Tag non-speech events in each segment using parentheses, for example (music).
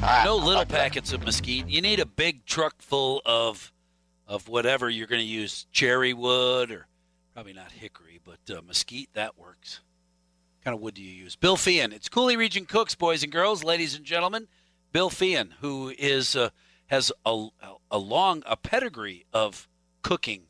No little packets of mesquite. You need a big truck full of of whatever you're going to use, cherry wood or probably not hickory, but uh, mesquite. That works. kind of wood do you use? Bill Feehan. It's Coulee Region Cooks, boys and girls, ladies and gentlemen. Bill Feehan, who is uh, has a, a long a pedigree of cooking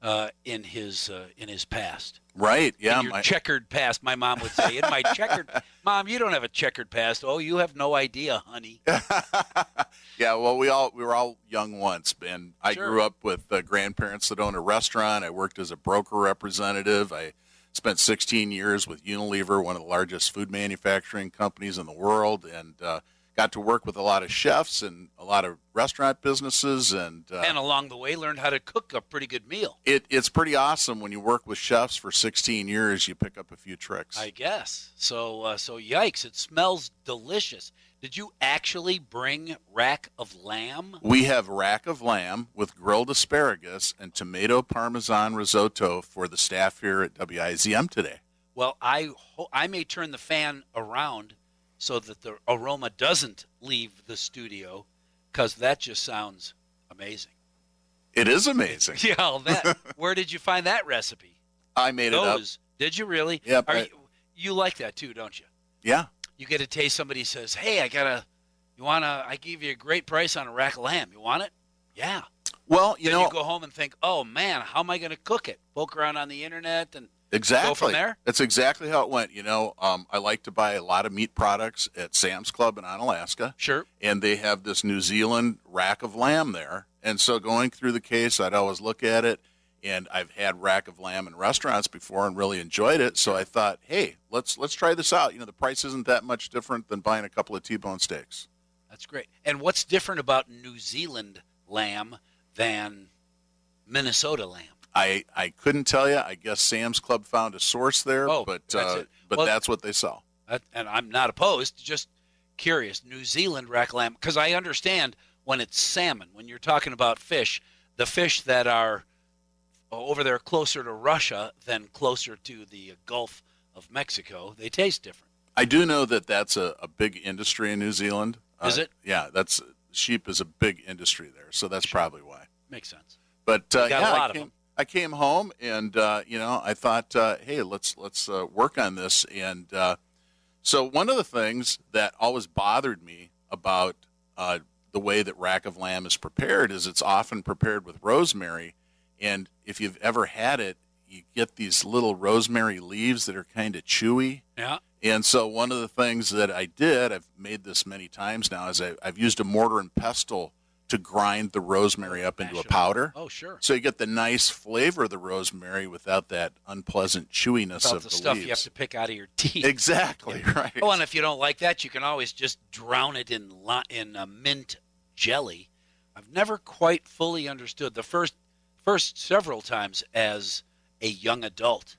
uh, in his uh, in his past. Right. Yeah. in your checkered past, my mom would say. In my checkered, (laughs) mom, you don't have a checkered past. Oh, you have no idea, honey. (laughs) yeah. Well, we all we were all young once, and I Sure. grew up with uh, grandparents that owned a restaurant. I worked as a broker representative. I spent 16 years with Unilever, one of the largest food manufacturing companies in the world, and uh, got to work with a lot of chefs and a lot of restaurant businesses. And, uh, and along the way, learned how to cook a pretty good meal. it, it's pretty awesome when you work with chefs for 16 years. You pick up a few tricks. I guess. So, uh, so yikes! It smells delicious. Did you actually bring rack of lamb? We have rack of lamb with grilled asparagus and tomato parmesan risotto for the staff here at WIZM today. Well, I ho- I may turn the fan around so that the aroma doesn't leave the studio, because that just sounds amazing. It is amazing. (laughs) Yeah, all that. (laughs) Where did you find that recipe? I made it up. Did you really? Yep, Are I- you, you like that too, don't you? Yeah. You get a taste. Somebody says, "Hey, I got a. You want to? I give you a great price on a rack of lamb. You want it? Yeah. Well, you then know, you go home and think, "Oh man, how am I going to cook it?" Poke around on the internet and exactly. go from there. That's exactly how it went. You know, um, I like to buy a lot of meat products at Sam's Club in Onalaska. Sure. And they have this New Zealand rack of lamb there. And so going through the case, I'd always look at it. And I've had rack of lamb in restaurants before and really enjoyed it. So I thought, hey, let's let's try this out. You know, the price isn't that much different than buying a couple of T-bone steaks. That's great. And what's different about New Zealand lamb than Minnesota lamb? I, I couldn't tell you. I guess Sam's Club found a source there, Oh, but that's uh, but Well- that's what they sell. And I'm not opposed. Just curious. New Zealand rack lamb, because I understand when it's salmon. When you're talking about fish, the fish that are over there closer to Russia than closer to the Gulf of Mexico, they taste different. I do know that that's a, a big industry in New Zealand. Is Uh, it? Yeah, that's sheep is a big industry there, so that's probably why. Makes sense. But uh, You got a yeah, lot I of came, them. I came home and uh, you know I thought, uh, hey, let's let's uh, work on this. And uh, so one of the things that always bothered me about uh, the way that rack of lamb is prepared is it's often prepared with rosemary, and if you've ever had it, you get these little rosemary leaves that are kind of chewy. Yeah. And so one of the things that I did, I've made this many times now, is I, I've used a mortar and pestle to grind the rosemary up into a powder. Oh, sure. So you get the nice flavor of the rosemary without that unpleasant chewiness About of the the, stuff leaves. you have to pick out of your teeth. (laughs) Exactly right. Oh, and if you don't like that, you can always just drown it in li- in uh, mint jelly. I've never quite fully understood the first first several times as a young adult,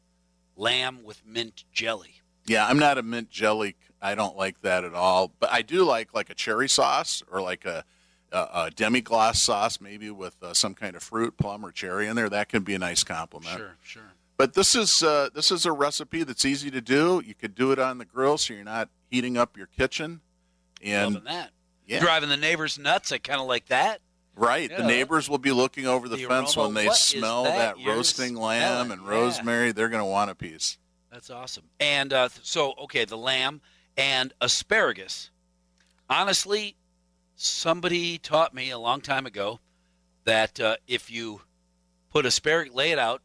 lamb with mint jelly. yeah, I'm not a mint jelly. I don't like that at all. But I do like like a cherry sauce or like a a, a demi-glace sauce, maybe with uh, some kind of fruit, plum or cherry in there. That can be a nice compliment. Sure, sure. But this is uh, this is a recipe that's easy to do. You could do it on the grill, so you're not heating up your kitchen. And Loving that. yeah, Driving the neighbors nuts. I kind of like that. right. Yeah. The neighbors will be looking over the, The fence aroma, when they what is smell that that, roasting lamb smelling? and Yeah. rosemary. They're going to want a piece. That's awesome. And uh, so, okay, the lamb and asparagus. Honestly, somebody taught me a long time ago that uh, if you put asparagus, lay it out,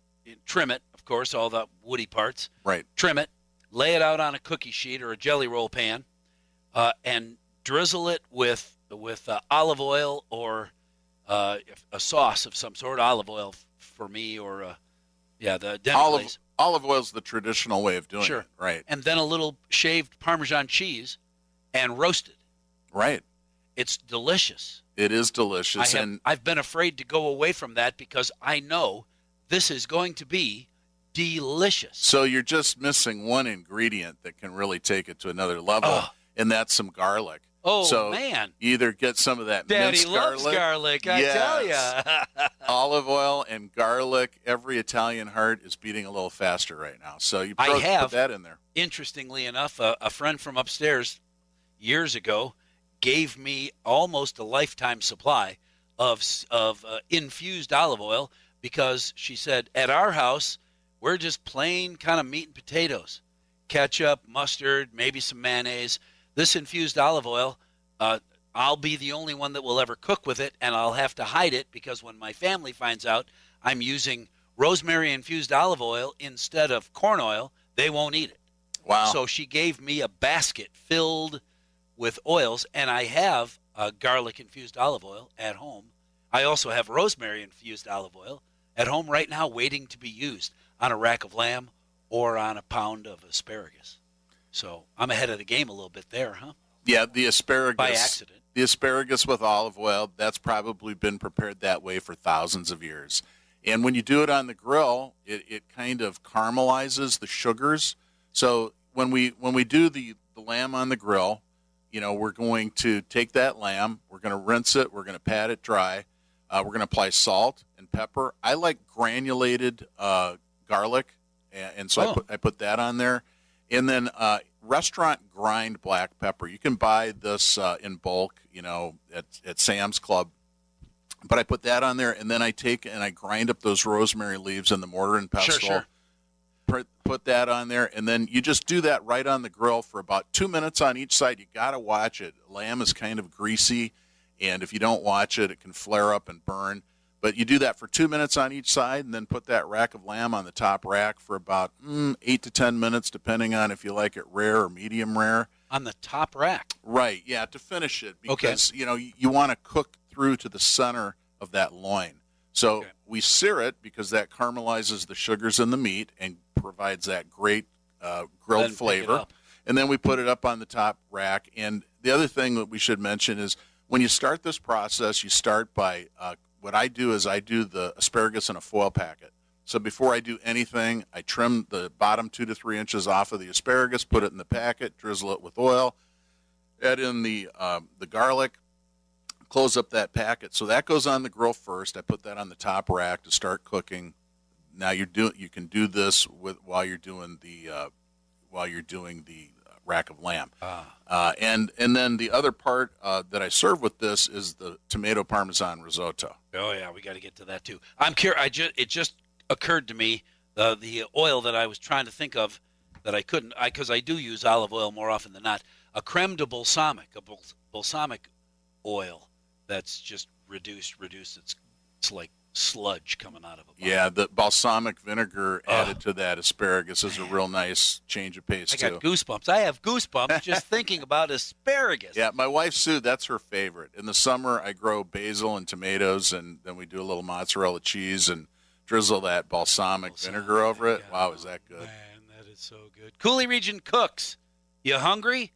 trim it, of course, all the woody parts, Right. trim it, lay it out on a cookie sheet or a jelly roll pan, uh, and drizzle it with with uh, olive oil or uh, a sauce of some sort, olive oil for me, or uh, yeah, the Denny Olive olive oil is the traditional way of doing Sure. it. Right. and then a little shaved Parmesan cheese and roasted. Right. It's delicious. It is I delicious, have, and I've been afraid to go away from that because I know this is going to be delicious. so you're just missing one ingredient that can really take it to another level, Oh. and that's some garlic. Oh so man, you either get some of that Daddy minced loves garlic, garlic. I tell Yes. ya. (laughs) olive oil, and garlic. Every Italian heart is beating a little faster right now. So you I have. put that in there. Interestingly enough, a, a friend from upstairs years ago gave me almost a lifetime supply of of uh, infused olive oil because she said at our house we're just plain kind of meat and potatoes, ketchup, mustard, maybe some mayonnaise. This infused olive oil, uh, I'll be the only one that will ever cook with it, and I'll have to hide it because when my family finds out I'm using rosemary infused olive oil instead of corn oil, they won't eat it. Wow. So she gave me a basket filled with oils, and I have uh, garlic infused olive oil at home. I also have rosemary infused olive oil at home right now, waiting to be used on a rack of lamb or on a pound of asparagus. So I'm ahead of the game a little bit there, huh? yeah, the asparagus By accident. The asparagus with olive oil, that's probably been prepared that way for thousands of years. And when you do it on the grill, it, it kind of caramelizes the sugars. So when we when we do the, the lamb on the grill, you know, we're going to take that lamb, we're going to rinse it, we're going to pat it dry, uh, we're going to apply salt and pepper. I like granulated uh, garlic, and, and so Oh. I put I put that on there, and then uh, restaurant grind black pepper. You can buy this uh, in bulk, you know, at at Sam's Club. But I put that on there, and then I take and I grind up those rosemary leaves in the mortar and pestle. Sure, sure. Put, that on there, and then you just do that right on the grill for about two minutes on each side. You got to watch it. Lamb is kind of greasy, and if you don't watch it, it can flare up and burn. But you do that for two minutes on each side, and then put that rack of lamb on the top rack for about mm, eight to ten minutes, depending on if you like it rare or medium rare. On the top rack. Right, yeah, to finish it Okay. because you know you, you want to cook through to the center of that loin. So Okay. we sear it because that caramelizes the sugars in the meat and provides that great uh, grilled Then pick it flavor. And then we put it up on the top rack. And the other thing that we should mention is when you start this process, you start by uh, what I do is I do the asparagus in a foil packet. So before I do anything, I trim the bottom two to three inches off of the asparagus, put it in the packet, drizzle it with oil, add in the um, the garlic, close up that packet. So that goes on the grill first. I put that on the top rack to start cooking. Now you're doing you can do this with while you're doing the uh, while you're doing the rack of lamb. Uh, and and then the other part uh, that I serve with this is the tomato parmesan risotto. Oh yeah, we got to get to that too. I'm curious. I just it just occurred to me uh, the oil that I was trying to think of that I couldn't because I, do use olive oil more often than not. A creme de balsamic, a bal- balsamic oil that's just reduced, reduced. It's it's like sludge coming out of a bottle. Yeah, the balsamic vinegar added to that asparagus is a real nice change of pace I too. got goosebumps. I have goosebumps just (laughs) thinking about asparagus. Yeah, my wife Sue, that's her favorite. In the summer, I grow basil and tomatoes, and then we do a little mozzarella cheese and drizzle that balsamic, Balsamic, vinegar over it. yeah. Wow, is that good? Man, that is so good. Coulee Region Cooks. You hungry?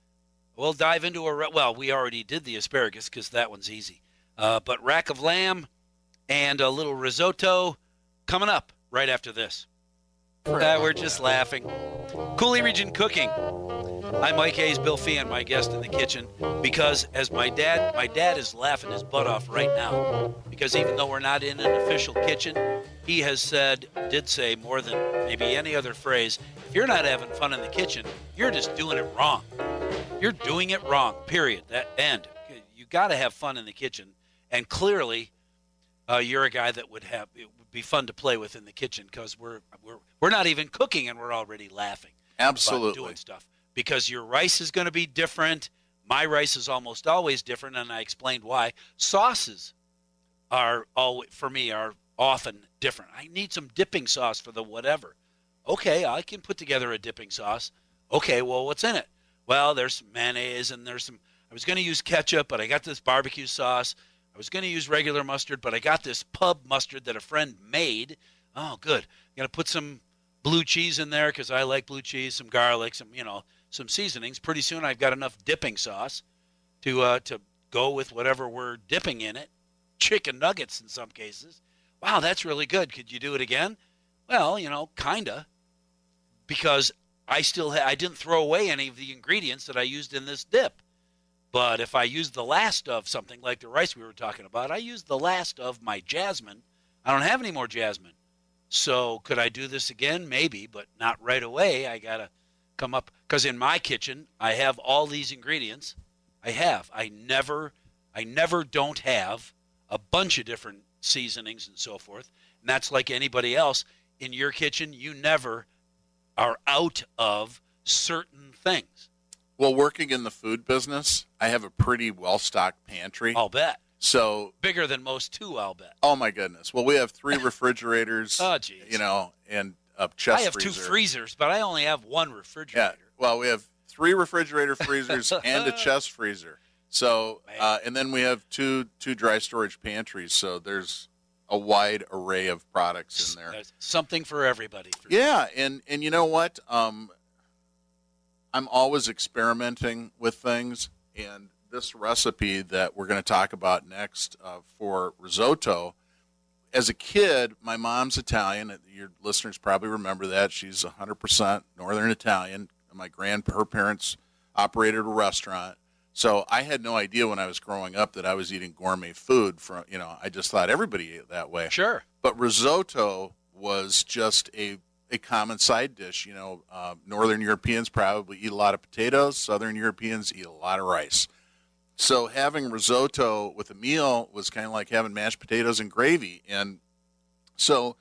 We'll dive into a. Well, we already did the asparagus because that one's easy. Uh, but rack of lamb and a little risotto coming up right after this. Uh, we're just laughing. Coulee Region Cooking. I'm Mike Hayes, Bill Feehan, my guest in the kitchen, because as my dad, my dad is laughing his butt off right now, because even though we're not in an official kitchen, he has said, did say more than maybe any other phrase, if you're not having fun in the kitchen, you're just doing it wrong. You're doing it wrong. Period. That end. You got to have fun in the kitchen, and clearly, uh, you're a guy that would have it would be fun to play with in the kitchen because we're we're we're not even cooking and we're already laughing about Absolutely. doing stuff because your rice is going to be different. My rice is almost always different, and I explained why. Sauces are always for me are often different. I need some dipping sauce for the whatever. Okay, I can put together a dipping sauce. Okay, well, what's in it? Well, there's some mayonnaise and there's some. I was going to use ketchup, but I got this barbecue sauce. I was going to use regular mustard, but I got this pub mustard that a friend made. Oh, good. I'm going to put some blue cheese in there because I like blue cheese, some garlic, some you know, some seasonings. Pretty soon, I've got enough dipping sauce to uh, to go with whatever we're dipping in it. Chicken nuggets in some cases. Wow, that's really good. Could you do it again? Well, you know, kinda, because I still ha- I didn't throw away any of the ingredients that I used in this dip. But if I use the last of something like the rice we were talking about, I use the last of my jasmine. I don't have any more jasmine. So could I do this again? Maybe, but not right away. I got to come up cuz in my kitchen I have all these ingredients. I have. I never I never don't have a bunch of different seasonings and so forth. And that's like anybody else in your kitchen, you never are out of certain things. Well, working in the food business, I have a pretty well stocked pantry. I'll bet. So, Bigger than most too, I'll bet. oh my goodness. Well, we have three (laughs) refrigerators. Oh, geez. You know, and a chest I have freezer. two freezers, but I only have one refrigerator. Yeah. Well, we have three refrigerator freezers (laughs) and a chest freezer. So, uh, and then we have two two dry storage pantries. So there's a wide array of products in there. There's something for everybody. For Yeah, and and you know what? Um, I'm always experimenting with things, and this recipe that we're going to talk about next uh, for risotto. As a kid, my mom's Italian. Your listeners probably remember that she's 100% Northern Italian. My grand her parents operated a restaurant, so I had no idea when I was growing up that I was eating gourmet food. From you know, I just thought everybody ate that way Sure. but risotto was just a a common side dish. You know, uh, Northern Europeans probably eat a lot of potatoes. Southern Europeans eat a lot of rice. So having risotto with a meal was kind of like having mashed potatoes and gravy. And so,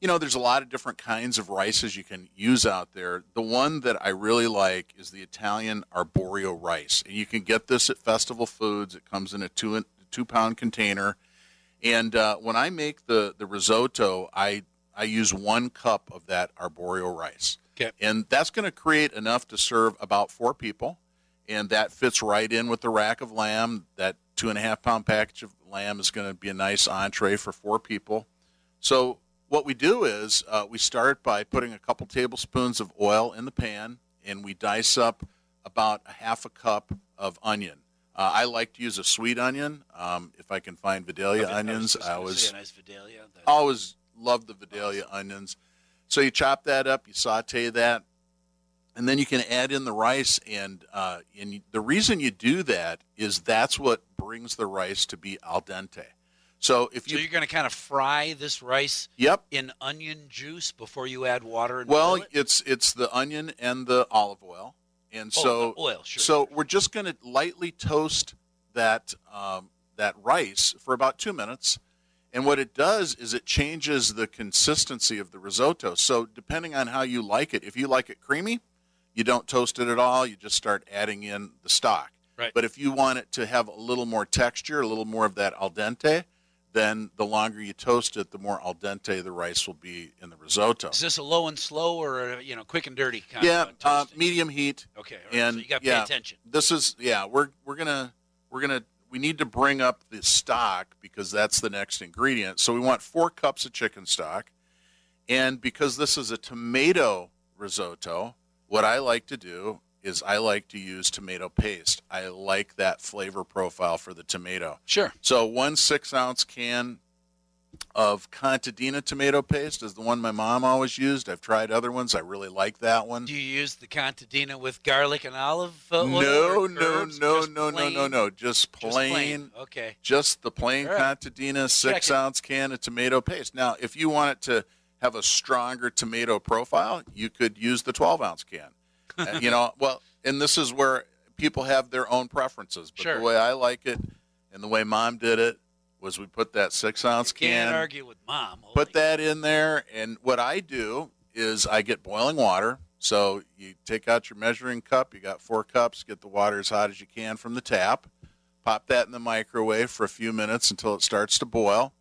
you know, there's a lot of different kinds of rices you can use out there. The one that I really like is the Italian arborio rice, and you can get this at Festival Foods. It comes in a two two pound container. And uh, when I make the, the risotto, I I use one cup of that arborio rice, Okay. and that's going to create enough to serve about four people, and that fits right in with the rack of lamb. That two and a half pound package of lamb is going to be a nice entree for four people. So what we do is uh, we start by putting a couple tablespoons of oil in the pan, and we dice up about a half a cup of onion. Uh, I like to use a sweet onion. Um, if I can find Vidalia Okay, onions, I was say a nice Vidalia. Always love the Vidalia onions. So you chop that up, you saute that, and then you can add in the rice. And uh, and the reason you do that is that's what brings the rice to be al dente. So if you so you, you're going to kind of fry this rice yep, in onion juice before you add water and well, it? it's it's the onion and the olive oil, and Oh, so oil, sure. So we're just going to lightly toast that um, that rice for about two minutes, and what it does is it changes the consistency of the risotto. So depending on how you like it, if you like it creamy, you don't toast it at all. You just start adding in the stock. Right. But if you want it to have a little more texture, a little more of that al dente, then the longer you toast it, the more al dente the rice will be in the risotto. Is this a low and slow or a, you know quick and dirty kind Yeah, of uh, medium heat. Okay, right, and so you got to yeah, pay attention. This is yeah, we're we're gonna we're gonna we need to bring up the stock because that's the next ingredient. So we want four cups of chicken stock, and because this is a tomato risotto, what I like to do is I like to use tomato paste. I like that flavor profile for the tomato. Sure. So one six ounce can of contadina tomato paste is the one my mom always used. I've tried other ones. I really like that one. Do you use the contadina with garlic and olive uh, oil? No, no, no, no, no, no, no. Just Just plain, Okay. just the plain right. contadina six Check it. ounce can of tomato paste. Now, if you want it to have a stronger tomato profile, you could use the twelve ounce can. (laughs) Uh, you know, well, and this is where people have their own preferences. But Sure. the way I like it, and the way Mom did it, was we put that six ounce Can't can argue with mom. Holy put that in there and what i do is i get boiling water. So you take out your measuring cup you got four cups get the water as hot as you can from the tap pop that in the microwave for a few minutes until it starts to boil.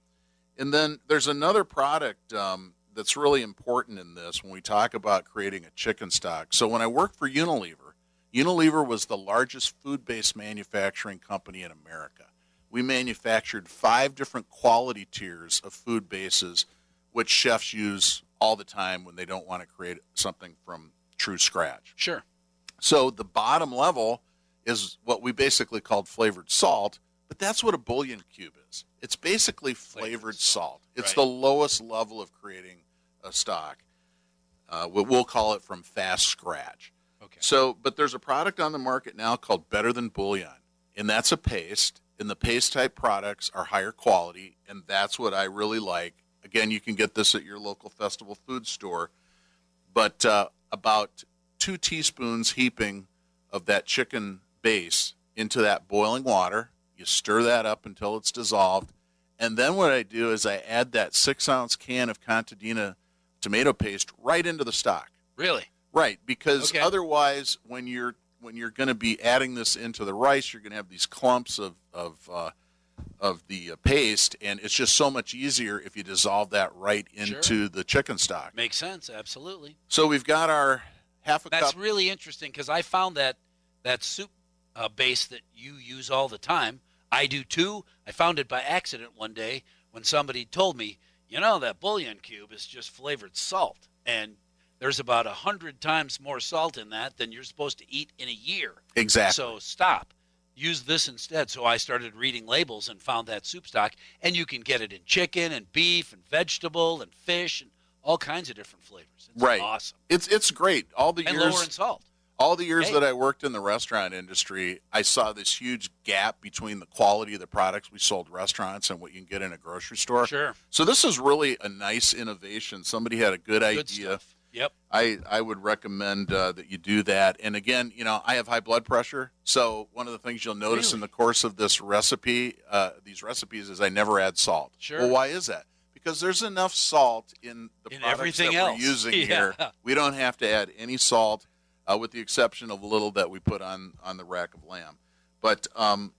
And then there's another product um, that's really important in this when we talk about creating a chicken stock. So when i worked for unilever unilever was the largest food-based manufacturing company in america we manufactured five different quality tiers of food bases, which chefs use all the time when they don't want to create something from true scratch. Sure. So the bottom level is what we basically called flavored salt, But that's what a bouillon cube is. It's basically flavored, Flavored salt. It's right. the lowest level of creating a stock. Uh, we'll call it from fast scratch. Okay. So, but there's a product on the market now called Better Than Bouillon, and that's a paste. And the paste type products are higher quality, and that's what I really like. Again, you can get this at your local festival food store, but uh, about two teaspoons heaping of that chicken base into that boiling water. You stir that up until it's dissolved, and then what I do is I add that six ounce can of Contadina tomato paste right into the stock. Really? Right, because Okay. otherwise, when you're when you're going to be adding this into the rice, you're going to have these clumps of of uh, of the uh, paste, and it's just so much easier if you dissolve that right into Sure. the chicken stock. Makes sense. Absolutely. So we've got our half a cup. That's cup. really interesting because I found that that soup uh, base that you use all the time. I do too. I found it by accident one day when somebody told me, you know, that bouillon cube is just flavored salt, and there's about a hundred times more salt in that than you're supposed to eat in a year. exactly. So stop. Use this instead. So I started reading labels and found that soup stock, and you can get it in chicken and beef and vegetable and fish and all kinds of different flavors. It's right. awesome. It's it's great. All the And years lower in salt. all the years Hey. that I worked in the restaurant industry, I saw this huge gap between the quality of the products we sold restaurants and what you can get in a grocery store. Sure. So this is really a nice innovation. Somebody had a good Good idea. stuff. Yep. I, I would recommend uh, that you do that. And again, you know, I have high blood pressure. So one of the things you'll notice in the course of this recipe, uh, these recipes, is I never add salt. Sure. Well, why is that? Because there's enough salt in the In products everything that else. we're using (laughs) Yeah. here. We don't have to add any salt, uh, with the exception of a little that we put on on the rack of lamb. But um,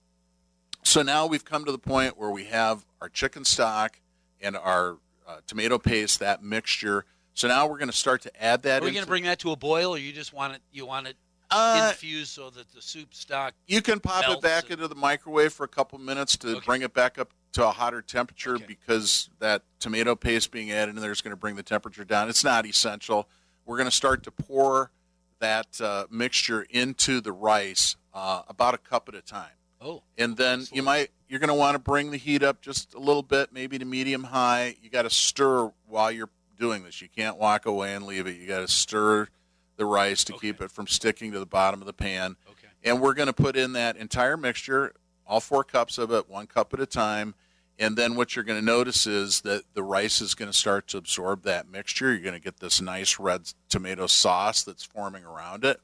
so now we've come to the point where we have our chicken stock and our uh, tomato paste, that mixture. So now we're going to start to add that. Are we going to bring that to a boil, or you just want it? You want it Uh, infused so that the soup stock? you can pop it back and- into the microwave for a couple minutes to Okay. bring it back up to a hotter temperature Okay. because that tomato paste being added in there is going to bring the temperature down. It's not essential. We're going to start to pour that uh, mixture into the rice uh, about a cup at a time. Oh, and then you might you're going to want to bring the heat up just a little bit maybe to medium high you got to stir while you're doing this you can't walk away and leave it you got to stir the rice to Okay. keep it from sticking to the bottom of the pan okay. and we're going to put in that entire mixture all four cups of it one cup at a time and then what you're going to notice is that the rice is going to start to absorb that mixture you're going to get this nice red tomato sauce that's forming around it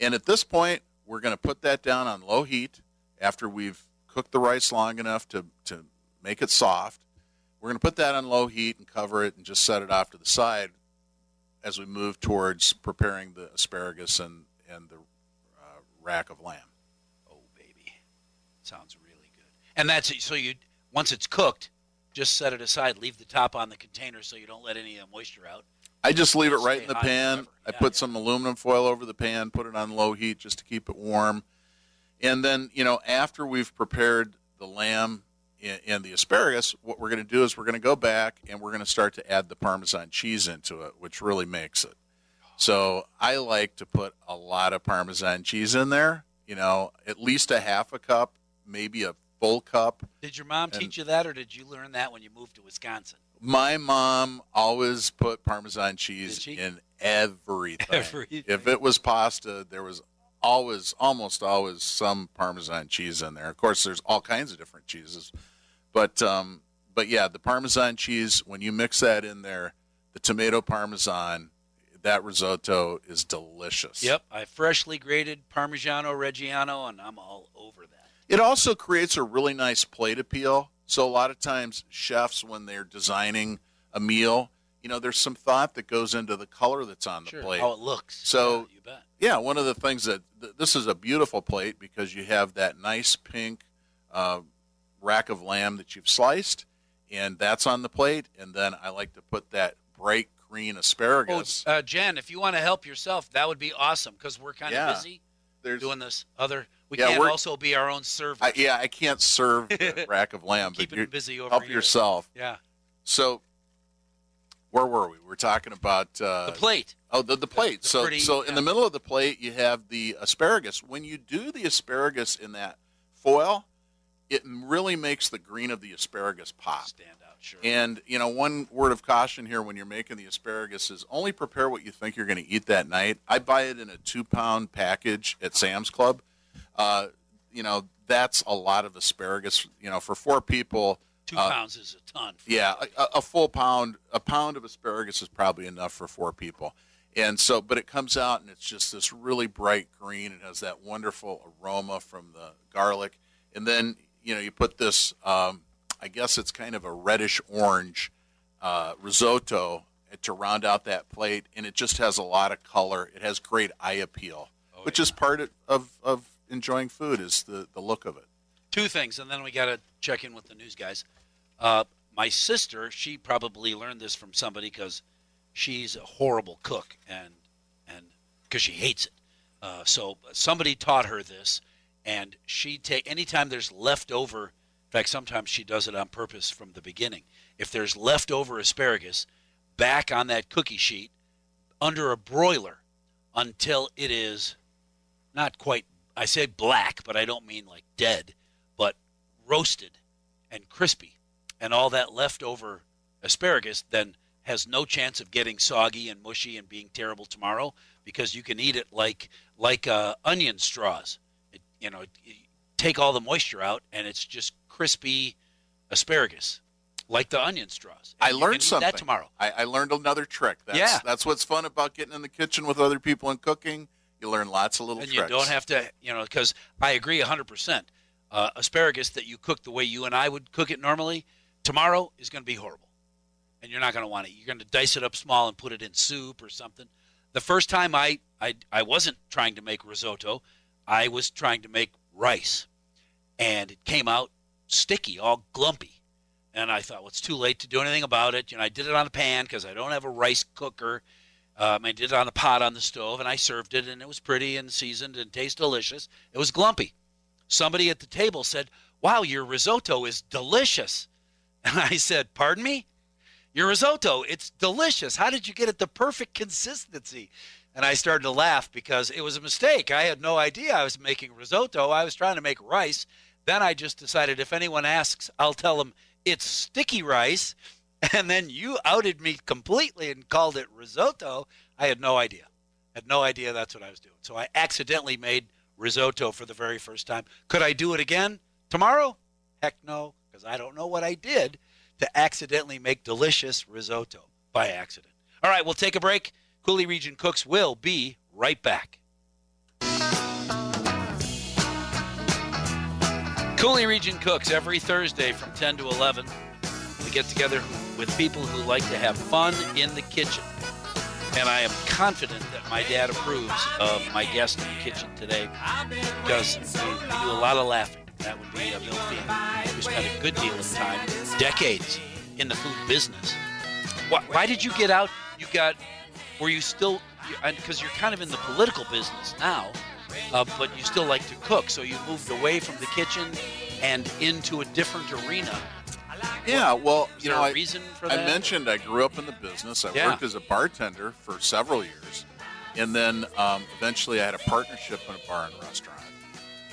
and at this point, we're going to put that down on low heat after we've cooked the rice long enough to, to make it soft. We're going to put that on low heat and cover it and just set it off to the side as we move towards preparing the asparagus and, and the uh, rack of lamb. Oh, baby, sounds really good. And that's it. So you once it's cooked, just set it aside. Leave the top on the container so you don't let any of the moisture out. I just leave it right in the pan. forever. I put yeah. some aluminum foil over the pan, put it on low heat just to keep it warm. And then, you know, after we've prepared the lamb and, and the asparagus, what we're going to do is we're going to go back and we're going to start to add the Parmesan cheese into it, which really makes it. So I like to put a lot of Parmesan cheese in there, you know, at least a half a cup, maybe a full cup. Did your mom And- teach you that, or did you learn that when you moved to Wisconsin? My mom always put Parmesan cheese in everything. (laughs) Everything. If it was pasta, there was always, almost always, some Parmesan cheese in there. Of course, there's all kinds of different cheeses, but um, but yeah, the Parmesan cheese when you mix that in there, the tomato Parmesan, that risotto is delicious. Yep, I freshly grated Parmigiano Reggiano, and I'm all over that. It also creates a really nice plate appeal. So a lot of times chefs when they're designing a meal, you know, there's some thought that goes into the color that's on the Sure, plate. how it looks. So- Yeah, you bet. Yeah, one of the things that th- this is a beautiful plate because you have that nice pink uh, rack of lamb that you've sliced, and that's on the plate. And then I like to put that bright green Oh, asparagus. uh, Jen, if you want to help yourself, that would be awesome because we're kind of Yeah. busy There's, doing this other. We Yeah, can't also be our own server. I, yeah, I can't serve (laughs) the rack of lamb, but it busy over help here. yourself. Yeah, So, where were we? We're talking about uh, the plate. Oh, the, the plate. the so, pretty- so in the middle of the plate, you have the asparagus. When you do the asparagus in that foil, it really makes the green of the asparagus pop. Stand out, sure. And you know, one word of caution here when you're making the asparagus is only prepare what you think you're going to eat that night. I buy it in a two-pound package at Sam's Club. Uh, you know, that's a lot of asparagus. You know, for four people. Two uh, pounds is a ton. Yeah, a, a full pound, a pound of asparagus is probably enough for four people. And so, but it comes out and it's just this really bright green. It has that wonderful aroma from the garlic. And then, you know, you put this, um, I guess it's kind of a reddish orange uh, risotto to round out that plate. And it just has a lot of color. It has great eye appeal, Oh, which is part of, of, of enjoying food is the, the look of it. Two things, and then we got to check in with the news guys. Uh, my sister, she probably learned this from somebody because she's a horrible cook, and and because she hates it. Uh, so somebody taught her this, and she take anytime there's leftover. In fact, sometimes she does it on purpose from the beginning. If there's leftover asparagus, back on that cookie sheet under a broiler until it is not quite. I say black, but I don't mean like dead, roasted and crispy, and all that leftover asparagus then has no chance of getting soggy and mushy and being terrible tomorrow because you can eat it like like uh, onion straws. It, you know, you take all the moisture out, and it's just crispy asparagus, like the onion straws. And I learned something that tomorrow. I, I learned another trick. That's, Yeah. that's what's fun about getting in the kitchen with other people and cooking. You learn lots of little and tricks. you don't have to, you know, because I agree 100%. Uh, asparagus that you cook the way you and I would cook it normally, tomorrow is going to be horrible. And you're not going to want it. You're going to dice it up small and put it in soup or something. The first time I, I, I wasn't trying to make risotto, I was trying to make rice. And it came out sticky, all glumpy. And I thought, well, it's too late to do anything about it. You know, I did it on a pan because I don't have a rice cooker. Um, I did it on a pot on the stove, and I served it, and it was pretty and seasoned and tastes delicious. It was glumpy. Somebody at the table said, "Wow, your risotto is delicious," (laughs) and I said, "Pardon me." Your risotto, it's delicious. How did you get it the perfect consistency? And I started to laugh because it was a mistake. I had no idea I was making risotto. I was trying to make rice. Then I just decided if anyone asks, I'll tell them it's sticky rice. (laughs) And then you outed me completely and called it risotto. I had no idea. Had no idea that's what I was doing. So I accidentally made risotto for the very first time. Could I do it again tomorrow? Heck no, because I don't know what I did to accidentally make delicious risotto by accident. All right, we'll take a break. Coulee Region Cooks will be right back. Coulee Region Cooks every Thursday from 10 to 11. We get together with people who like to have fun in the kitchen. And I am confident that my dad approves of my guest in the kitchen today because we, we do a lot of laughing. That would be a Bill Feehan, who spent a good deal of time, decades, in the food business. Why, why did you get out? You got, were you still, because you're kind of in the political business now, uh, but you still like to cook. So you moved away from the kitchen and into a different arena. Yeah, well, Is you know, I, reason for I mentioned I grew up in the business. I Yeah. worked as a bartender for several years, and then um, eventually I had a partnership in a bar and restaurant.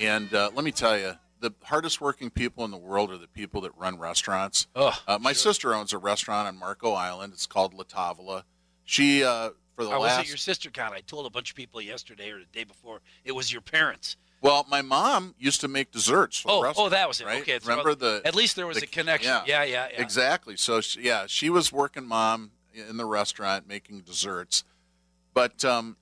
And uh, let me tell you, the hardest working people in the world are the people that run restaurants. Ugh, Uh, my sure. sister owns a restaurant on Marco Island. It's called La Tavola. She uh, for the How was it your sister count? I told a bunch of people yesterday or the day before it was your parents. Well, my mom used to make desserts. For Oh, oh, that was it. Right? Okay, remember the At least there was the- a connection. yeah. Yeah, yeah, yeah. Exactly. So she, yeah, she was working mom in the restaurant making desserts, but um,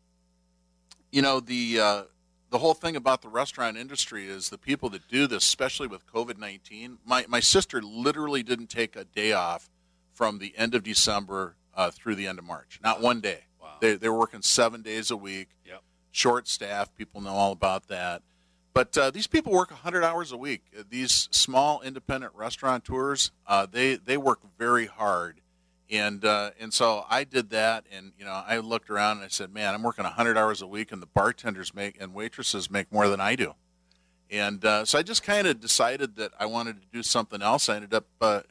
you know the uh, the whole thing about the restaurant industry is the people that do this, especially with COVID nineteen. My my sister literally didn't take a day off from the end of December uh, through the end of March. Not one day. Wow. They they were working seven days a week. Yep. Short staff. People know all about that. But uh, these people work 100 hours a week. Uh, These small independent restaurateurs, uh, they they work very hard, and uh, and so I did that, and you know I looked around and I said, man, I'm working 100 hours a week, and the bartenders make and waitresses make more than I do, and uh, so I just kind of decided that I wanted to do something else. I ended up uh,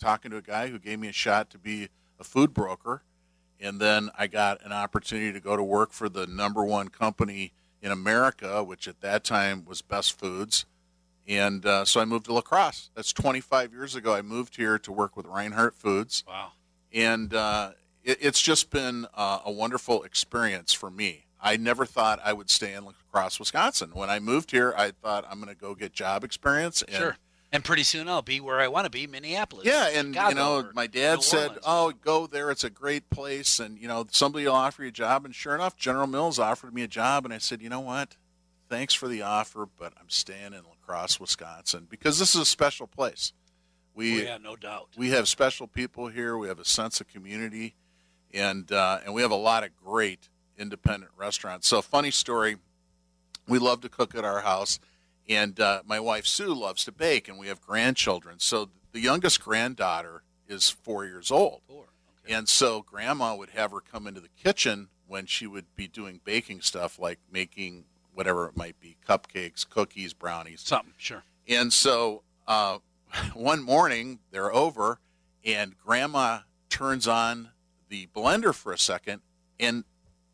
talking to a guy who gave me a shot to be a food broker, and then I got an opportunity to go to work for the number one company in America, which at that time was Best Foods, And uh, so I moved to La Crosse. That's 25 years ago. I moved here to work with Reinhart Foods, Wow. and uh, it, it's just been uh, a wonderful experience for me. I never thought I would stay in La Crosse, Wisconsin. When I moved here, I thought I'm going to go get job experience. And Sure. And pretty soon I'll be where I want to be, Minneapolis. Yeah, and Chicago, you know, my dad said, "Oh, go there. It's a great place." And you know, somebody will offer you a job. And sure enough, General Mills offered me a job, and I said, "You know what? Thanks for the offer, but I'm staying in La Crosse, Wisconsin, because this is a special place. We Oh, yeah, no doubt. we have special people here. We have a sense of community, and uh, and we have a lot of great independent restaurants. So, funny story. We love to cook at our house, and uh, my wife Sue loves to bake, and we have grandchildren. So the youngest granddaughter is four years old, Four. Okay. and so Grandma would have her come into the kitchen when she would be doing baking stuff like making whatever it might be, cupcakes, cookies, brownies. Something, sure. And so uh, (laughs) one morning they're over, and Grandma turns on the blender for a second, and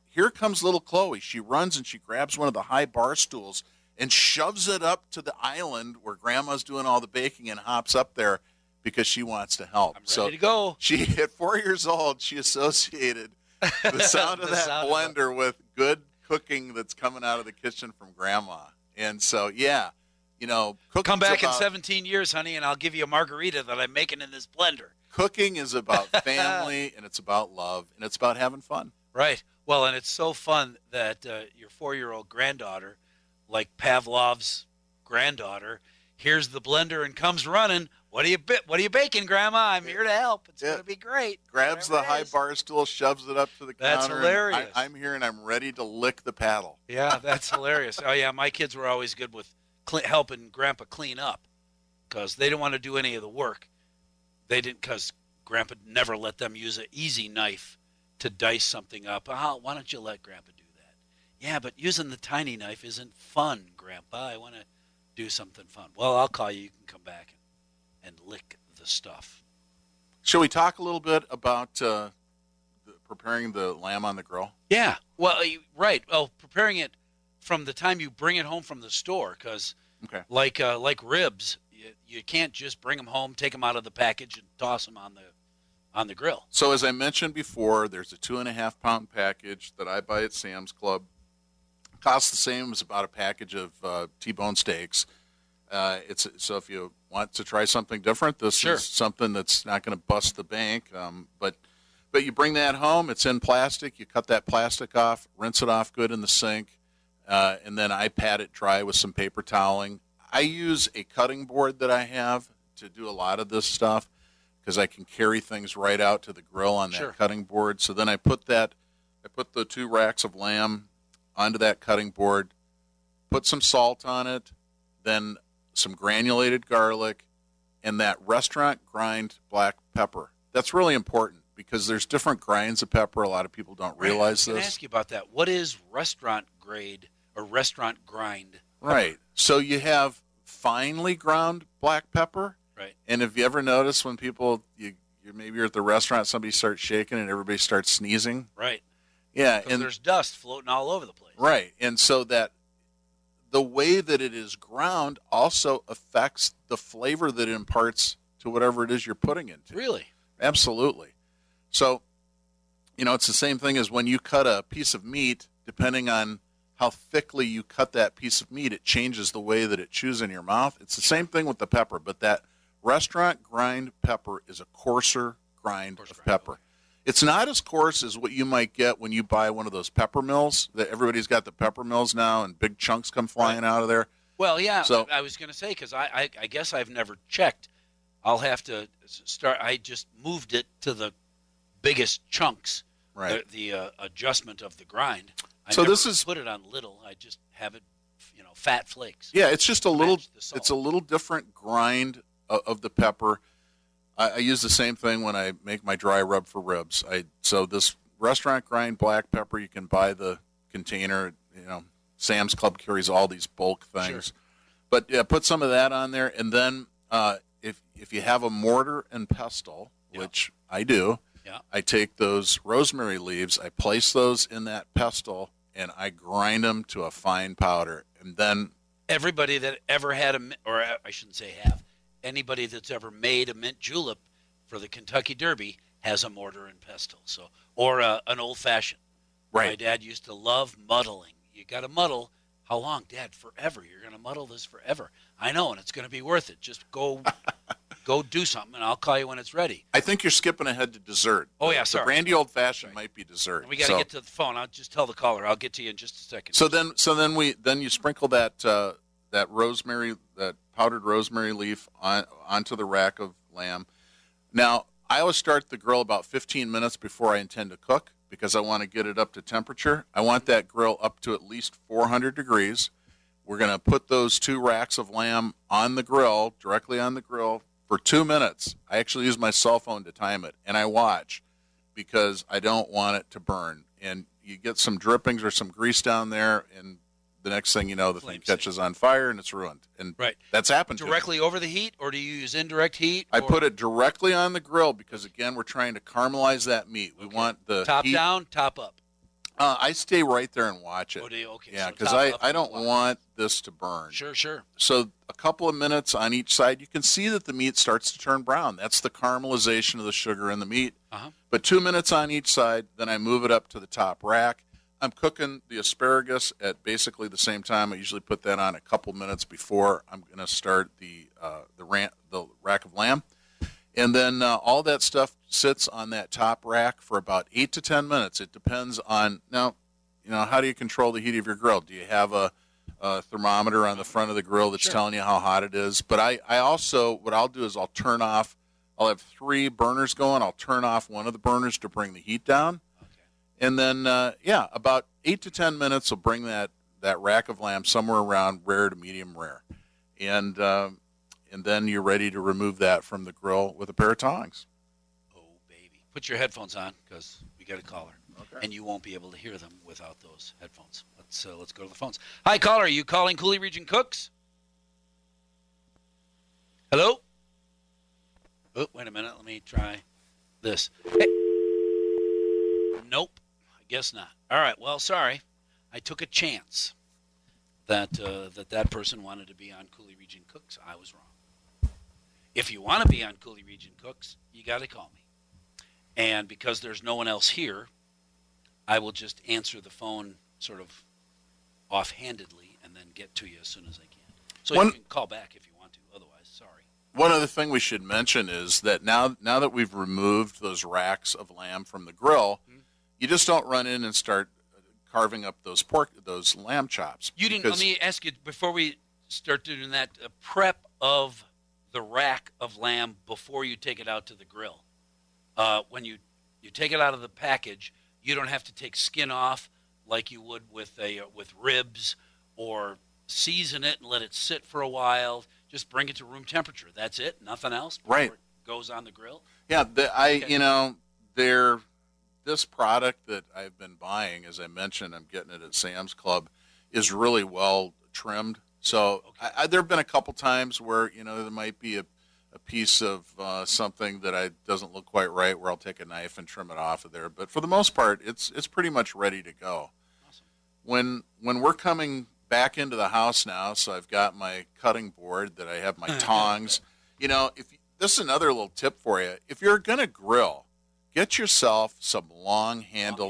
here comes little Chloe. She runs and she grabs one of the high bar stools and shoves it up to the island where Grandma's doing all the baking and hops up there because she wants to help. I'm ready so to go. she, (laughs) at four years old, she associated (laughs) the sound of The that sound of blender with good cooking that's coming out of the kitchen from Grandma. And so, yeah, you know, Come back in 17 years, honey, and I'll give you a margarita that I'm making in this blender. Cooking is about (laughs) family and it's about love and it's about having fun. Right. Well, and it's so fun that uh, your four-year-old granddaughter, like Pavlov's granddaughter, hears the blender and comes running. What are you What are you baking, Grandma? I'm here to help. It's Yeah. gonna be great. Grabs the Whatever high bar stool, shoves it up to the That's counter. and hilarious. I, I'm here and I'm ready to lick the paddle. Yeah, that's (laughs) hilarious. Oh yeah, my kids were always good with helping Grandpa clean up because they didn't want to do any of the work. They didn't because Grandpa never let them use an easy knife to dice something up. Oh, why don't you let Grandpa? Yeah, but using the tiny knife isn't fun, Grandpa. I want to do something fun. Well, I'll call you. You can come back and, and lick the stuff. Shall we talk a little bit about uh, the, preparing the lamb on the grill? Yeah. Well, you, right. Well, preparing it from the time you bring it home from the store, because Okay. like uh, like ribs, you, you can't just bring them home, take them out of the package, and toss them on the on the grill. So, as I mentioned before, there's a two and a half pound package that I buy at Sam's Club. Costs the same as about a package of uh, T-bone steaks. Uh, it's so if you want to try something different, this Sure. is something that's not going to bust the bank. Um, but but you bring that home. It's in plastic. You cut that plastic off, rinse it off good in the sink, uh, and then I pat it dry with some paper toweling. I use a cutting board that I have to do a lot of this stuff because I can carry things right out to the grill on that Sure. cutting board. So then I put that, I put the two racks of lamb onto that cutting board, put some salt on it, then some granulated garlic, and that restaurant grind black pepper. That's really important because there's different grinds of pepper. A lot of people don't realize this. I was this. ask you about that. What is restaurant grade or restaurant grind? Right. So you have finely ground black pepper. Right. And have you ever noticed when people you you maybe you're at the restaurant, somebody starts shaking and everybody starts sneezing? Right. Yeah, and there's dust floating all over the place. right, and so that the way that it is ground also affects the flavor that it imparts to whatever it is you're putting into. Really? Absolutely. So, you know, it's the same thing as when you cut a piece of meat, depending on how thickly you cut that piece of meat, it changes the way that it chews in your mouth. It's the same thing with the pepper, but that restaurant grind pepper is a coarser grind Coarse of grind, pepper. okay. It's not as coarse as what you might get when you buy one of those pepper mills. That everybody's got the pepper mills now, and big chunks come flying out of there. Well, yeah. So- I was going to say because I, I, I guess I've never checked. I'll have to start. I just moved it to the biggest chunks. Right. The, the uh, adjustment of the grind. I So this is- put it on little. I just have it, you know, fat flakes. Yeah, it's just a little. Match the salt. It's a little different grind of, of the pepper. I, I use the same thing when I make my dry rub for ribs. I so this restaurant grind black pepper. You can buy the container. You know, Sam's Club carries all these bulk things. sure. But yeah, put some of that on there, and then uh, if if you have a mortar and pestle, Yeah. which I do, Yeah. I take those rosemary leaves, I place those in that pestle, and I grind them to a fine powder. And then everybody that ever had a, or I shouldn't say have, anybody that's ever made a mint julep for the Kentucky Derby has a mortar and pestle. So, or a, an old fashioned. Right. My dad used to love muddling. You got to muddle. How long, Dad? Forever. You're going to muddle this forever. I know, and it's going to be worth it. Just go, (laughs) go do something, and I'll call you when it's ready. I think you're skipping ahead to dessert. Oh, yeah, the brandy old fashioned might be dessert. We got to So- get to the phone. I'll just tell the caller. I'll get to you in just a second. So then, so then we then you sprinkle that uh, that rosemary, that powdered rosemary leaf on onto the rack of lamb. Now, I always start the grill about 15 minutes before I intend to cook because I want to get it up to temperature. I want that grill up to at least 400 degrees. We're going to put those two racks of lamb on the grill, directly on the grill, for two minutes. I actually use my cell phone to time it, and I watch because I don't want it to burn. And you get some drippings or some grease down there, and the next thing you know, the thing catches on fire and it's ruined. And Right. that's happened to me. directly over the heat, or do you use indirect heat? I or put it directly on the grill because again, we're trying to caramelize that meat. We want the top heat- down, top up. Uh, I stay right there and watch it. Oh, do you? Okay. yeah, so because top I, up I and don't top. want this to burn. Sure, sure. So a couple of minutes on each side, you can see that the meat starts to turn brown. That's the caramelization of the sugar in the meat. Uh-huh. But two minutes on each side, then I move it up to the top rack. I'm cooking the asparagus at basically the same time. I usually put that on a couple minutes before I'm going to start the uh, the, ran- the rack of lamb, and then uh, all that stuff sits on that top rack for about eight to ten minutes. It depends on now, you know, how do you control the heat of your grill? Do you have a, a thermometer on the front of the grill that's Sure. telling you how hot it is? But I, I also what I'll do is I'll turn off. I'll have three burners going. I'll turn off one of the burners to bring the heat down and then uh, yeah, about eight to ten minutes will bring that that rack of lamb somewhere around rare to medium rare, and um, and then you're ready to remove that from the grill with a pair of tongs. Oh, baby. Put your headphones on because we got a caller. And you won't be able to hear them without those headphones. Let's uh, let's go to the phones. Hi, caller. Are you calling Coulee Region Cooks? Hello. Oh, wait a minute. Let me try this. Hey. Guess not. All right. Well, sorry. I took a chance that uh, that that person wanted to be on Coulee Region Cooks. I was wrong. If you want to be on Coulee Region Cooks, you got to call me. And because there's no one else here, I will just answer the phone sort of offhandedly and then get to you as soon as I can. So One- you can call back if you want to. Otherwise, sorry. One other thing we should mention is that now now that we've removed those racks of lamb from the grill. You just don't run in and start carving up those pork those lamb chops. You didn't. Let me ask you before we start doing that. Uh, prep of the rack of lamb before you take it out to the grill. Uh, when you you take it out of the package, you don't have to take skin off like you would with a uh, with ribs or season it and let it sit for a while. Just bring it to room temperature. That's it. Nothing else. Right. it goes on the grill. Yeah, the, I Okay. you know they're this product that I've been buying, as I mentioned, I'm getting it at Sam's Club, is really well trimmed. So Okay. I, I, there have been a couple times where you know there might be a, a piece of uh, something that I doesn't look quite right, where I'll take a knife and trim it off of there. But for the most part, it's it's pretty much ready to go. Awesome. When when we're coming back into the house now, so I've got my cutting board that I have my (laughs) tongs. You know, if this is another little tip for you, if you're gonna grill, get yourself some long-handled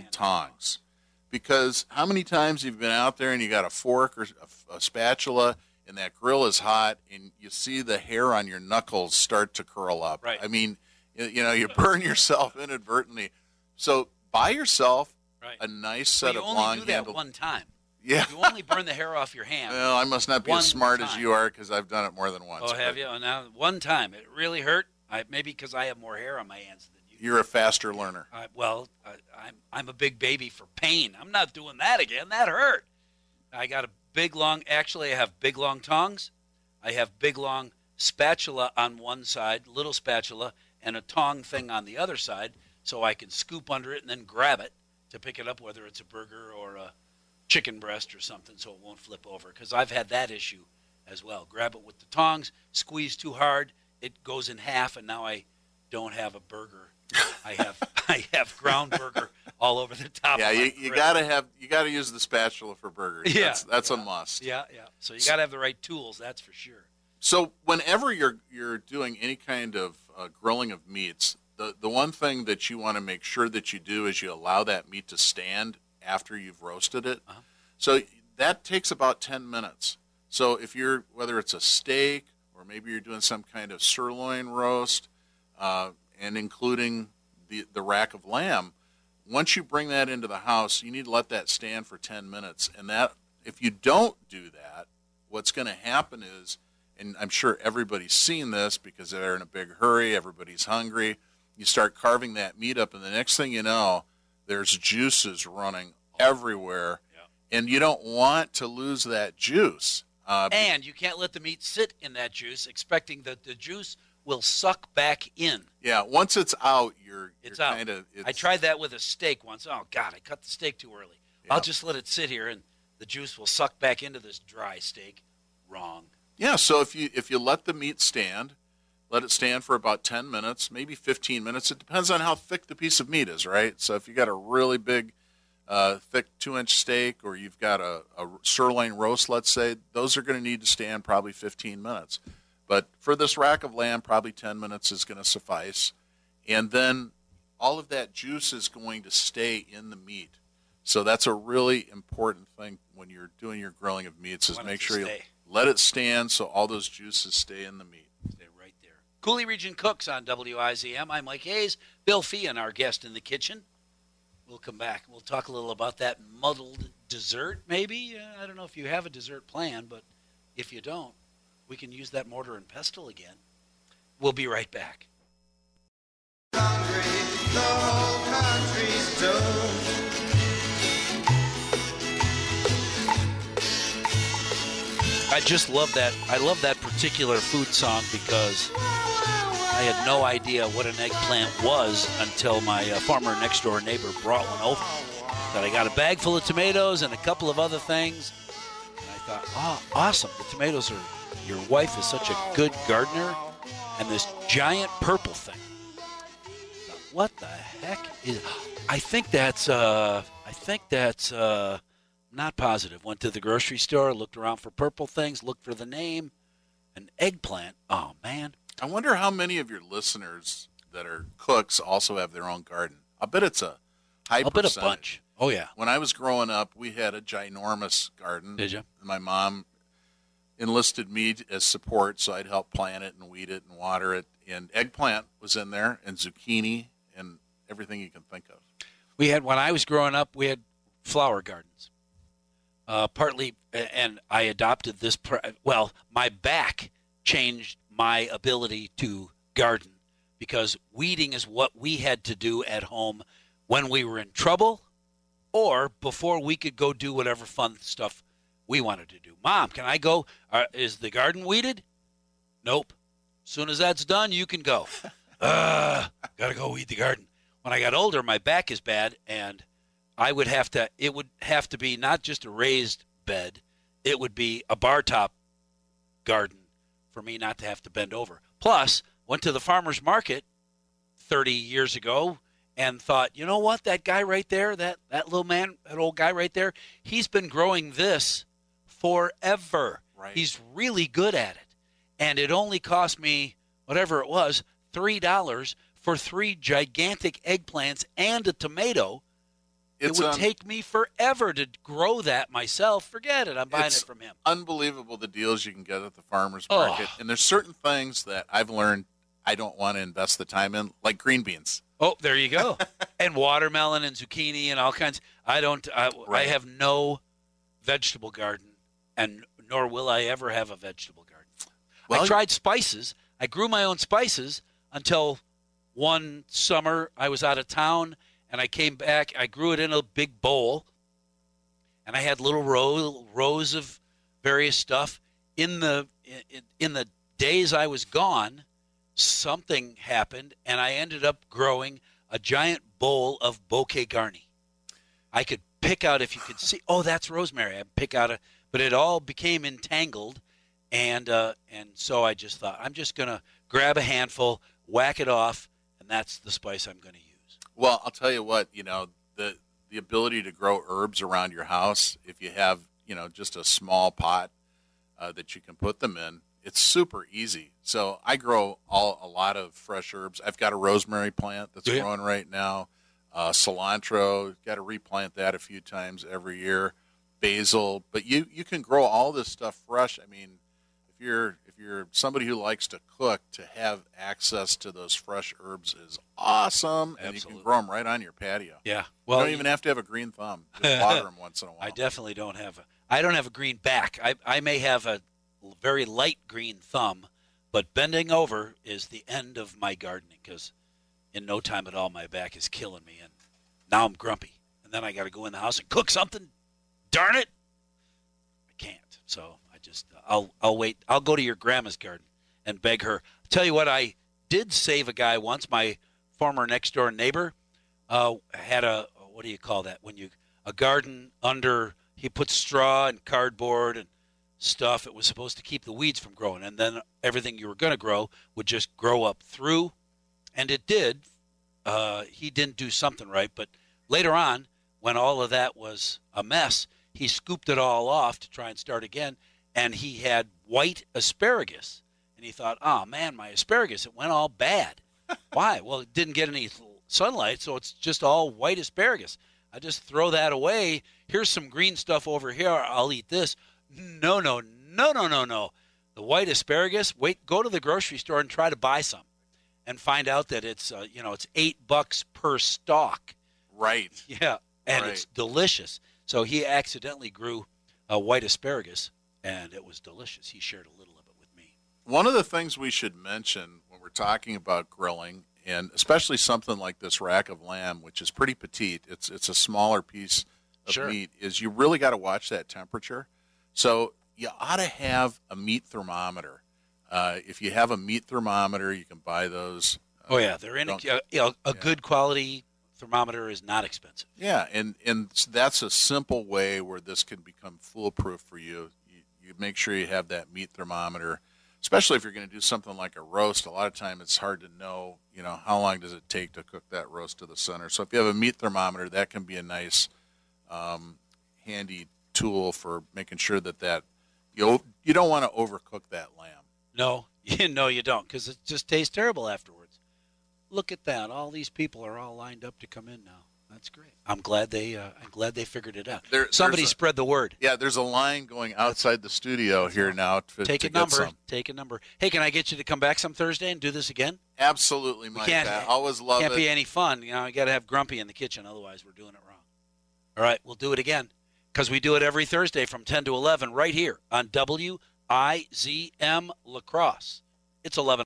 Long-handled tongs, because how many times you've been out there and you got a fork or a, a spatula and that grill is hot and you see the hair on your knuckles start to curl up. Right. I mean, you, you know, you (laughs) burn yourself inadvertently. So buy yourself Right. a nice set you of only do that long-handled. one time. yeah. You only burn the hair off your hand. (laughs) Well, I must not be One as smart as you are because I've done it more than once. oh, have but you? Oh, now one time it really hurt. I, maybe because I have more hair on my hands. You're a faster learner. Well, I, I'm I'm a big baby for pain. I'm not doing that again. That hurt. I got a big long. Actually, I have big long tongs. I have big long spatula on one side, little spatula, and a tong thing on the other side, so I can scoop under it and then grab it to pick it up, whether it's a burger or a chicken breast or something, so it won't flip over. Because I've had that issue as well. Grab it with the tongs, squeeze too hard, it goes in half, and now I don't have a burger I have (laughs) I have ground burger all over the top. Yeah, you, you gotta have you gotta use the spatula for burgers. Yeah, that's, that's a must. Yeah, yeah. So you got to have the right tools. That's for sure. So whenever you're you're doing any kind of uh, grilling of meats, the the one thing that you want to make sure that you do is you allow that meat to stand after you've roasted it. Uh-huh. So that takes about ten minutes. So if you're whether it's a steak or maybe you're doing some kind of sirloin roast, uh, and including the the rack of lamb, once you bring that into the house, you need to let that stand for 10 minutes. And that, if you don't do that, what's going to happen is, and I'm sure everybody's seen this because they're in a big hurry, everybody's hungry. You start carving that meat up, and the next thing you know, there's juices running everywhere. Yeah. And you don't want to lose that juice. Uh, And you can't let the meat sit in that juice, expecting that the juice will suck back in. yeah, once it's out, you're, It's you're out. kind of. I tried that with a steak once. Oh God, I cut the steak too early. Yeah. I'll just let it sit here, and the juice will suck back into this dry steak. Wrong. Yeah, so if you if you let the meat stand, let it stand for about 10 minutes, maybe 15 minutes. It depends on how thick the piece of meat is, right? So if you got a really big, uh, thick two-inch steak, or you've got a, a sirloin roast, let's say, those are going to need to stand probably 15 minutes. But for this rack of lamb, probably 10 minutes is going to suffice. And then all of that juice is going to stay in the meat. So that's a really important thing when you're doing your grilling of meats is make sure you stay. let it stand so all those juices stay in the meat. Stay right there. Coulee Region Cooks on WIZM. I'm Mike Hayes. Bill Feehan, our guest in the kitchen. We'll come back. We'll talk a little about that muddled dessert, maybe. Uh, I don't know if you have a dessert plan, but if you don't, we can use that mortar and pestle again. We'll be right back. I just love that. I love that particular food song because I had no idea what an eggplant was until my uh, farmer next door neighbor brought one over. That I got a bag full of tomatoes and a couple of other things. And I thought, oh, awesome. The tomatoes are, your wife is such a good gardener. And this giant purple thing. What the heck is, I think that's, uh, I think that's, uh, not positive. Went to the grocery store, looked around for purple things, looked for the name. An eggplant. Oh, man. I wonder how many of your listeners that are cooks also have their own garden. I bet it's a high I'll bet a bunch. Oh, yeah. When I was growing up, we had a ginormous garden. Did you? My mom enlisted me as support, so I'd help plant it and weed it and water it. And eggplant was in there, and zucchini, and everything you can think of. We had, when I was growing up, we had flower gardens. Uh, partly, and I adopted this. Well, my back changed my ability to garden because weeding is what we had to do at home when we were in trouble or before we could go do whatever fun stuff we wanted to do. Mom, can I go? Uh, is the garden weeded? Nope. Soon as that's done, you can go. (laughs) Uh, gotta go weed the garden. When I got older, my back is bad, and I would have to. It would have to be not just a raised bed; it would be a bar top garden for me not to have to bend over. Plus, went to the farmers market 30 years ago and thought, you know what, that guy right there, that that little man, that old guy right there, he's been growing this forever. Right. He's really good at it. And it only cost me whatever it was, $3 for three gigantic eggplants and a tomato. It's it would un- take me forever to grow that myself. Forget it. I'm buying It's it from him. unbelievable the deals you can get at the farmers Oh. market. And there's certain things that I've learned I don't want to invest the time in, like green beans. Oh, there you go. (laughs) and watermelon and zucchini and all kinds. I don't. I, I have no vegetable garden, and nor will I ever have a vegetable garden. Well, I tried spices. I grew my own spices until one summer I was out of town and I came back. I grew it in a big bowl, and I had little row, rows of various stuff. In the in, in the days I was gone, something happened, and I ended up growing a giant bowl of bouquet garni. I could pick out if you could see. Oh, that's rosemary. I pick out a, but it all became entangled, and uh, and so I just thought I'm just gonna grab a handful, whack it off, and that's the spice I'm going to use. Well, I'll tell you what, you know, the the ability to grow herbs around your house, if you have, you know, just a small pot uh, that you can put them in, it's super easy. So I grow all a lot of fresh herbs. I've got a rosemary plant that's growing right now. Uh, cilantro, got to replant that a few times every year. Basil, but you you can grow all this stuff fresh. I mean, if you're if you're somebody who likes to cook, to have access to those fresh herbs is awesome, and you can grow them right on your patio. Yeah. Well, Well, you don't even have to have a green thumb. (laughs) Just water them once in a while. I definitely don't have a. I don't have a green back. I I may have a very light green thumb, but bending over is the end of my gardening because in no time at all my back is killing me, and now I'm grumpy, and then I got to go in the house and cook something. Darn it! I can't. So I just I'll I'll wait. I'll go to your grandma's garden and beg her. I'll tell you what, I did save a guy once. My former next door neighbor uh, had a what do you call that when you a garden under he put straw and cardboard and stuff it was supposed to keep the weeds from growing and then everything you were going to grow would just grow up through and it did uh, he didn't do something right but later on when all of that was a mess he scooped it all off to try and start again and he had white asparagus and he thought oh man my asparagus it went all bad (laughs) why? Well, it didn't get any sunlight, so it's just all white asparagus. I just throw that away. Here's some green stuff over here. I'll eat this. No, no, no, no, no, no. The white asparagus. Wait, go to the grocery store and try to buy some, and find out that it's uh, you know it's eight bucks per stalk. right. (laughs) Yeah, and it's delicious. So he accidentally grew a white asparagus, and it was delicious. He shared a little of it with me. One of the things we should mention when we're talking about grilling, and especially something like this rack of lamb, which is pretty petite, it's it's a smaller piece of Sure. meat, is you really got to watch that temperature. So you ought to have a meat thermometer. Uh, if you have a meat thermometer, you can buy those. Uh, Oh yeah, they're in a, don't- you know, a good quality thermometer is not expensive. Yeah, and and that's a simple way where this can become foolproof for you. You, you make sure you have that meat thermometer, especially if you're going to do something like a roast. A lot of time it's hard to know, you know, how long does it take to cook that roast to the center. So if you have a meat thermometer, that can be a nice, um, handy tool for making sure that that you you don't want to overcook that lamb. No, you (laughs) no, you don't, because it just tastes terrible afterwards. Look at that! All these people are all lined up to come in now. That's great. I'm glad they. Uh, I'm glad they figured it out. There- Somebody a- spread the word. Yeah, there's a line going outside the studio here now to, Take to a number. Take a number. Hey, can I get you to come back some Thursday and do this again? Absolutely, We Mike. can't- I always love Can't it. be any fun. You know, you got to have Grumpy in the kitchen, otherwise we're doing it wrong. All right, we'll do it again because we do it every Thursday from 10 to 11 right here on WIZM La Crosse. It's 11.